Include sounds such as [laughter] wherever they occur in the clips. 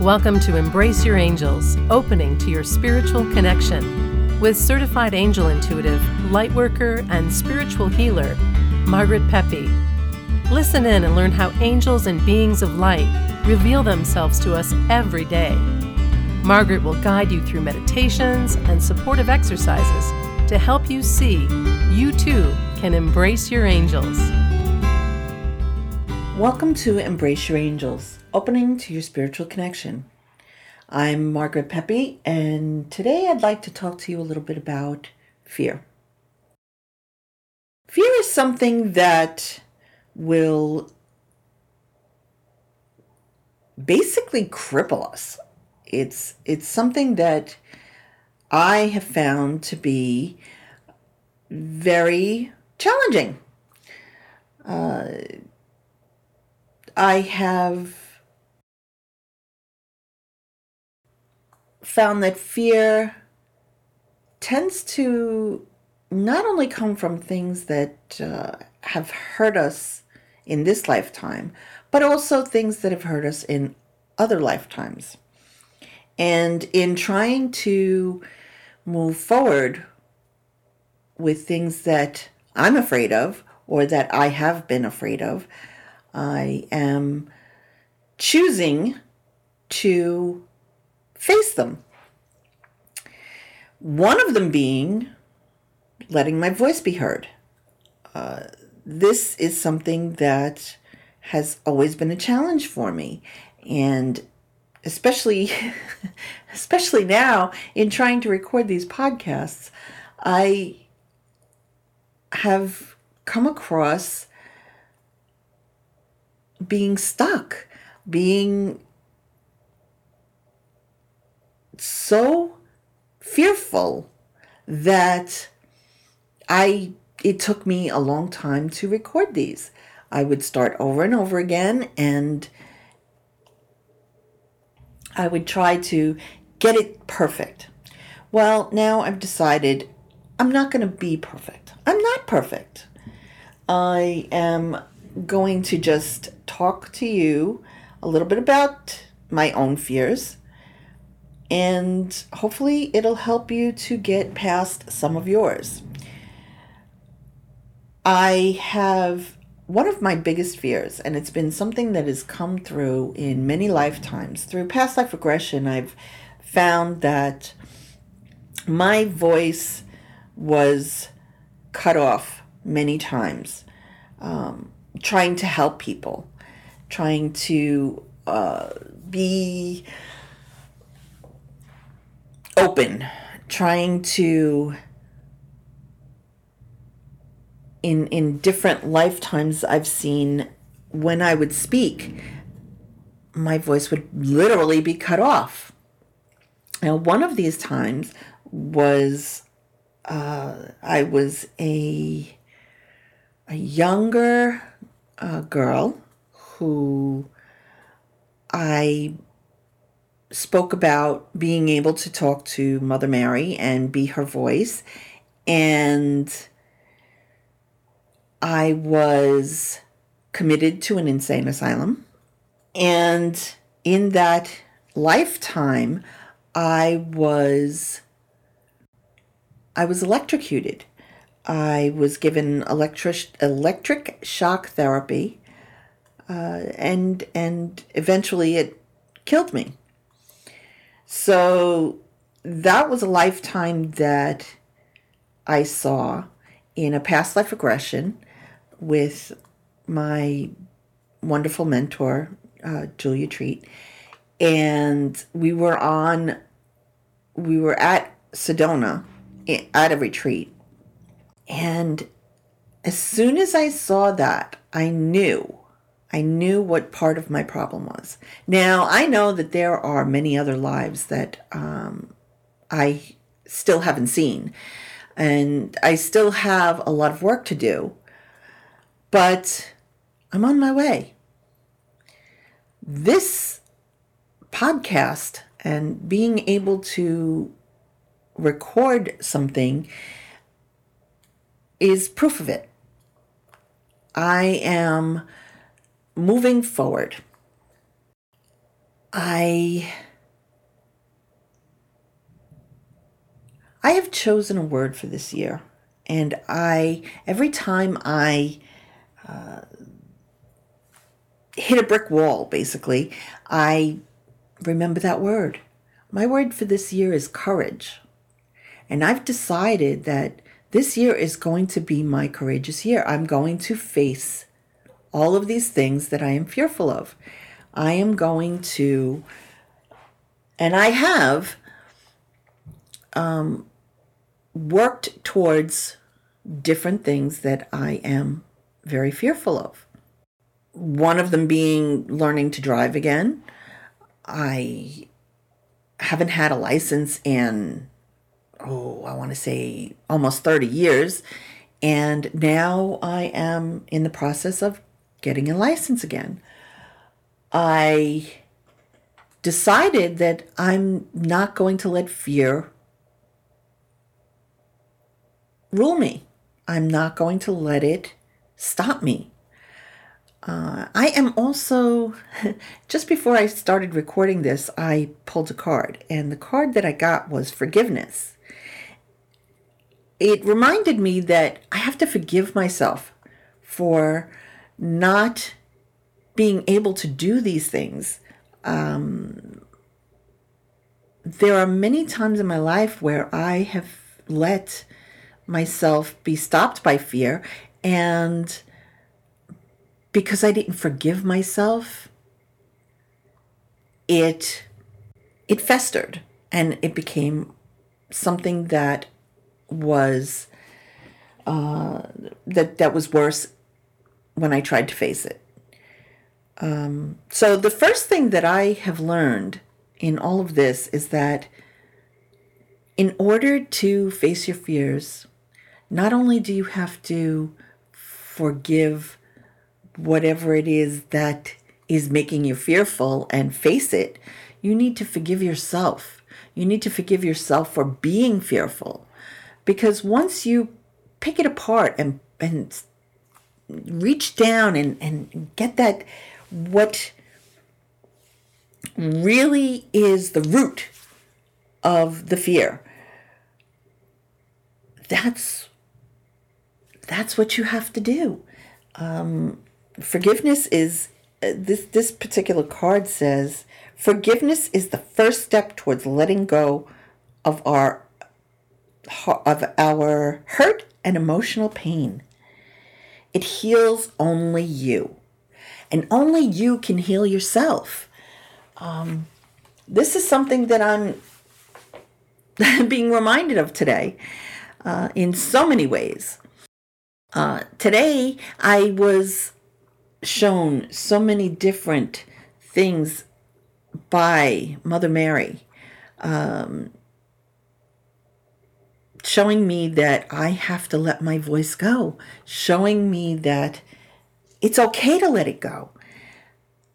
Welcome to Embrace Your Angels, opening to your spiritual connection with certified angel intuitive, lightworker, and spiritual healer, Margaret Peppe. Listen in and learn how angels and beings of light reveal themselves to us every day. Margaret will guide you through meditations and supportive exercises to help you see you too can embrace your angels. Welcome to Embrace Your Angels, opening to your spiritual connection. I'm Margaret Peppe, and today I'd like to talk to you a little bit about fear. Fear is something that will basically cripple us. It's it's something that I have found to be very challenging. Uh, I have found that fear tends to not only come from things that uh, have hurt us in this lifetime, but also things that have hurt us in other lifetimes. And in trying to move forward with things that I'm afraid of or that I have been afraid of, I am choosing to face them. One of them being letting my voice be heard. Uh, this is something that has always been a challenge for me. And especially [laughs] especially now in trying to record these podcasts, I have come across being stuck, being so fearful that I it took me a long time to record these. I would start over and over again and I would try to get it perfect. Well, now I've decided I'm not going to be perfect. I'm not perfect. I am going to just talk to you a little bit about my own fears and hopefully it'll help you to get past some of yours. I have one of my biggest fears, and it's been something that has come through in many lifetimes. Through past life regression, I've found that my voice was cut off many times. Um, trying to help people, trying to uh, be open, trying to in in different lifetimes I've seen when I would speak, my voice would literally be cut off. Now, one of these times was uh, I was a a younger uh, girl who I spoke about being able to talk to Mother Mary and be her voice. And I was committed to an insane asylum. And in that lifetime, I was I was electrocuted. I was given electric electric shock therapy, uh, and and eventually it killed me. So that was a lifetime that I saw in a past life regression with my wonderful mentor, uh, Julia Treat. And we were on, we were at Sedona at a retreat. And as soon as I saw that, I knew I knew what part of my problem was. Now, I know that there are many other lives that um, I still haven't seen, and I still have a lot of work to do, but I'm on my way. This podcast and being able to record something is proof of it. I am moving forward, I I have chosen a word for this year, and I every time I uh, hit a brick wall, basically, I remember that word. My word for this year is courage, and I've decided that this year is going to be my courageous year. I'm going to face all of these things that I am fearful of. I am going to, and I have um, worked towards different things that I am very fearful of. One of them being learning to drive again. I haven't had a license in, oh, I want to say almost 30 years. And now I am in the process of getting a license again. I decided that I'm not going to let fear rule me. I'm not going to let it stop me. Uh, I am also, [laughs] just before I started recording this, I pulled a card, and the card that I got was forgiveness. It reminded me that I have to forgive myself for not being able to do these things. Um, there are many times in my life where I have let myself be stopped by fear and because I didn't forgive myself it it festered and it became something that was uh, that that was worse when I tried to face it. Um, so the first thing that I have learned in all of this is that in order to face your fears, not only do you have to forgive whatever it is that is making you fearful and face it, you need to forgive yourself. You need to forgive yourself for being fearful. Because once you pick it apart and, and reach down and, and get that, what really is the root of the fear, that's that's what you have to do. Um, forgiveness is uh, this this particular card says forgiveness is the first step towards letting go of our of our hurt and emotional pain. It heals only you, and only you can heal yourself. Um, this is something that I'm [laughs] being reminded of today uh, in so many ways. Uh, today, I was shown so many different things by Mother Mary, um, showing me that I have to let my voice go, showing me that it's okay to let it go.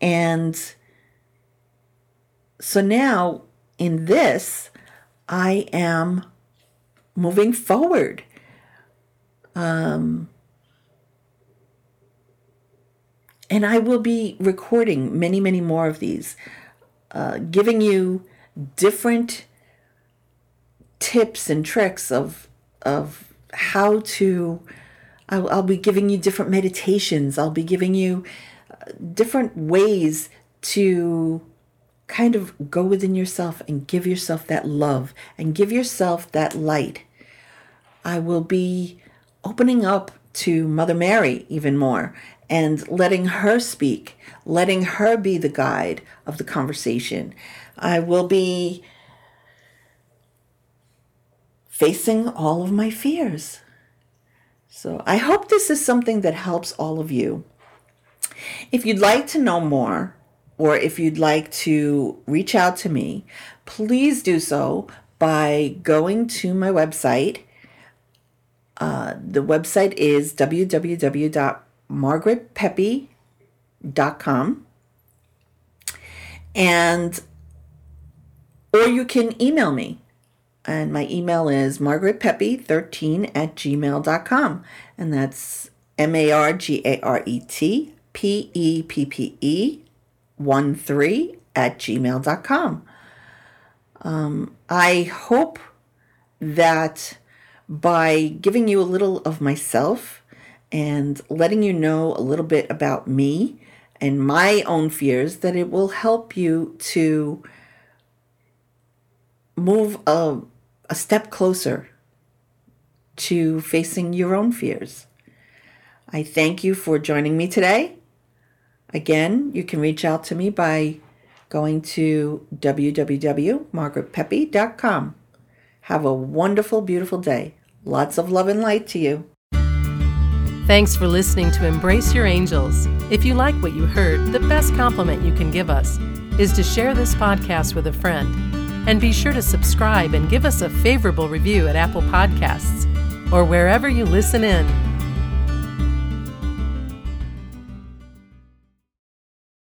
And so now in this, I am moving forward um, and I will be recording many, many more of these, uh, giving you different tips and tricks of of how to. I'll, I'll be giving you different meditations. I'll be giving you uh, different ways to kind of go within yourself and give yourself that love and give yourself that light. I will be opening up to Mother Mary even more and letting her speak, letting her be the guide of the conversation. I will be facing all of my fears. So I hope this is something that helps all of you. If you'd like to know more, or if you'd like to reach out to me, please do so by going to my website uh, the website is www.margaretpeppe.com. And, or you can email me. And my email is margaretpeppe13 at gmail.com. And that's M A R G A R E T P E P P E 1 3 at gmail.com. Um, I hope that by giving you a little of myself and letting you know a little bit about me and my own fears, that it will help you to move a, a step closer to facing your own fears. I thank you for joining me today. Again, you can reach out to me by going to www.margaretpeppe.com. Have a wonderful, beautiful day. Lots of love and light to you. Thanks for listening to Embrace Your Angels. If you like what you heard, the best compliment you can give us is to share this podcast with a friend. And be sure to subscribe and give us a favorable review at Apple Podcasts or wherever you listen in.